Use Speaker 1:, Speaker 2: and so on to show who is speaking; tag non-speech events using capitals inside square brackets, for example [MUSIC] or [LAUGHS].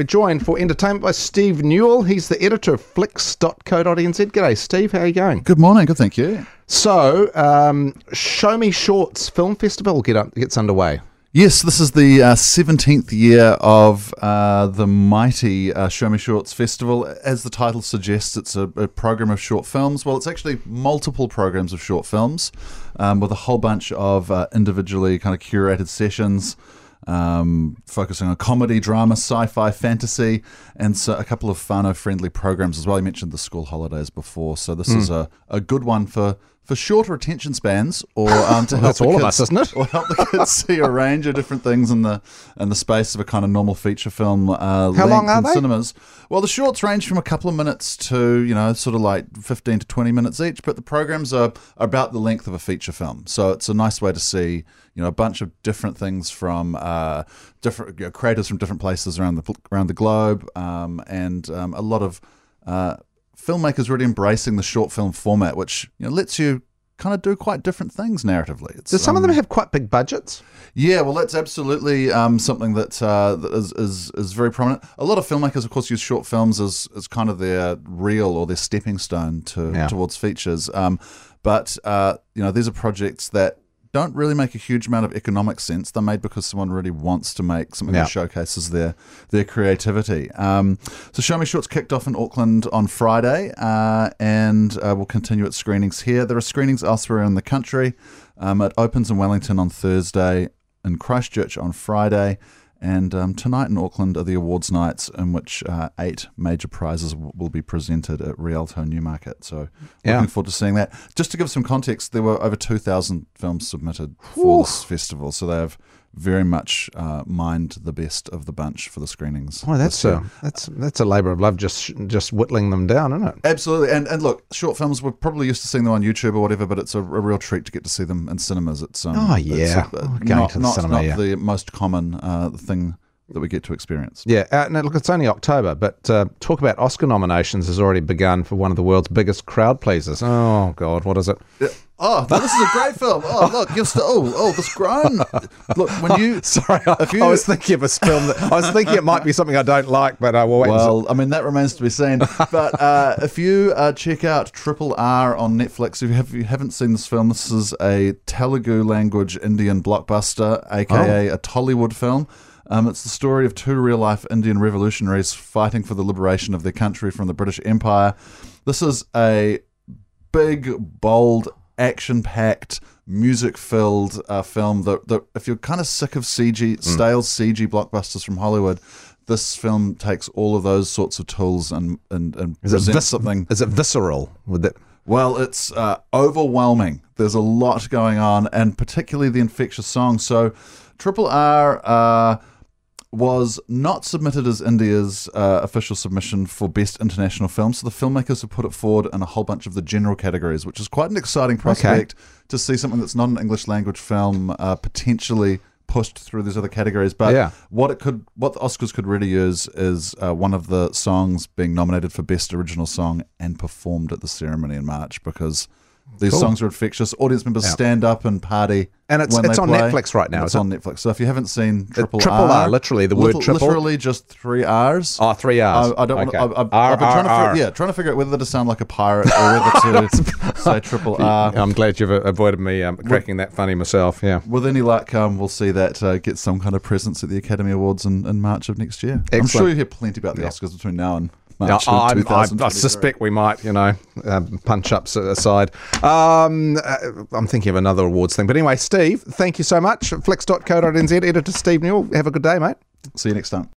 Speaker 1: we're joined for entertainment by Steve Newall. He's the editor of flicks.co.nz. G'day, Steve. How are you going?
Speaker 2: Good morning. Good, thank you.
Speaker 1: So, um, Show Me Shorts Film Festival get up, gets underway.
Speaker 2: Yes, this is the uh, 17th year of uh, the mighty uh, Show Me Shorts Festival. As the title suggests, it's a, a, program of short films. Well, it's actually multiple programs of short films um, with a whole bunch of uh, individually kind of curated sessions. Um, focusing on comedy, drama, sci-fi, fantasy, and so a couple of whānau-friendly programs as well. You mentioned the school holidays before, so this mm. is a, a good one for for shorter attention spans, or um, to help
Speaker 1: that's all
Speaker 2: kids,
Speaker 1: of us, isn't it?
Speaker 2: Or help the kids see a range of different things in the in the space of a kind of normal feature film. Uh,
Speaker 1: How long are
Speaker 2: they? Cinemas. Well, the shorts range from a couple of minutes to you know sort of like fifteen to twenty minutes each, but the programs are, are about the length of a feature film. So it's a nice way to see you know a bunch of different things from uh, different you know, creators from different places around the around the globe, um, and um, a lot of uh, filmmakers really embracing the short film format, which you know, lets you kind of do quite different things narratively.
Speaker 1: It's, do some um, of them um, have quite big budgets?
Speaker 2: Yeah, well, that's absolutely um, something that, uh, that is, is, is very prominent. A lot of filmmakers, of course, use short films as, as kind of their reel or their stepping stone to yeah. towards features. Um, but uh, you know, these are projects that don't really make a huge amount of economic sense. They're made because someone really wants to make something yeah. that showcases their their creativity. Um, so Show Me Shorts kicked off in Auckland on Friday, uh, and uh, will continue its screenings here. There are screenings elsewhere in the country. Um, it opens in Wellington on Thursday, in Christchurch on Friday. And um, tonight in Auckland are the awards nights in which uh, eight major prizes w- will be presented at Rialto Newmarket. So yeah. looking forward to seeing that. Just to give some context, there were over 2,000 films submitted for this festival. So they have very much uh, mined the best of the bunch for the screenings.
Speaker 1: Oh, that's a that's that's a labour of love, just just whittling them down, isn't it?
Speaker 2: Absolutely. And and look, short films we're probably used to seeing them on YouTube or whatever, but it's a, a real treat to get to see them in cinemas. It's um,
Speaker 1: oh yeah,
Speaker 2: it's a, oh, going not, to the not, cinema, not yeah. the most common uh, thing that we get to experience.
Speaker 1: Yeah, uh, look, it's only October, but uh, talk about Oscar nominations has already begun for one of the world's biggest crowd pleasers. Oh God, what is it?
Speaker 2: Yeah. Oh, this is a great film. Oh, look, you're still. Oh, oh, this grown. Look, when you. [LAUGHS]
Speaker 1: Sorry, I, you, I was thinking of a film. That, I was thinking it might be something I don't like, but I will wait.
Speaker 2: Well, I mean that remains to be seen. But uh, if you uh, check out Triple R on Netflix, if you, have, if you haven't seen this film, this is a Telugu language Indian blockbuster, aka oh. a Tollywood film. Um, it's the story of two real life Indian revolutionaries fighting for the liberation of their country from the British Empire. This is a big, bold, action packed, music filled uh, film that, that, if you're kind of sick of CG, mm. stale CG blockbusters from Hollywood, this film takes all of those sorts of tools and, and, and is presents vis- something.
Speaker 1: Is it visceral? With it?
Speaker 2: Well, it's uh, overwhelming. There's a lot going on, and particularly the infectious song. So, Triple R. Uh, was not submitted as India's uh, official submission for Best International Film. So the filmmakers have put it forward in a whole bunch of the general categories, which is quite an exciting prospect okay. to see something that's not an English language film uh, potentially pushed through these other categories. But yeah. what it could, what the Oscars could really use is uh, one of the songs being nominated for Best Original Song and performed at the ceremony in March because these cool. songs are infectious. Audience members yeah. stand up and party.
Speaker 1: And it's it's on play. Netflix right now.
Speaker 2: It's on it? Netflix. So if you haven't seen Triple,
Speaker 1: triple R, R, literally the word triple,
Speaker 2: literally just three R's.
Speaker 1: Oh, three R's.
Speaker 2: I, I don't. Okay. Want, I, I, I've been trying to figure, yeah, trying to figure out whether to sound like a pirate or whether to [LAUGHS] say [LAUGHS] Triple R.
Speaker 1: I'm glad you've avoided me um, cracking with, that funny myself. Yeah.
Speaker 2: With any luck, um, we'll see that uh, get some kind of presence at the Academy Awards in, in March of next year. Excellent. I'm sure you hear plenty about the yeah. Oscars between now and March I, I, I,
Speaker 1: suspect we might, you know, uh, punch ups aside. Um, uh, I'm thinking of another awards thing. But anyway, Steve, thank you so much. Flicks.co.nz, editor Steve Newall. Have a good day, mate.
Speaker 2: See you next time.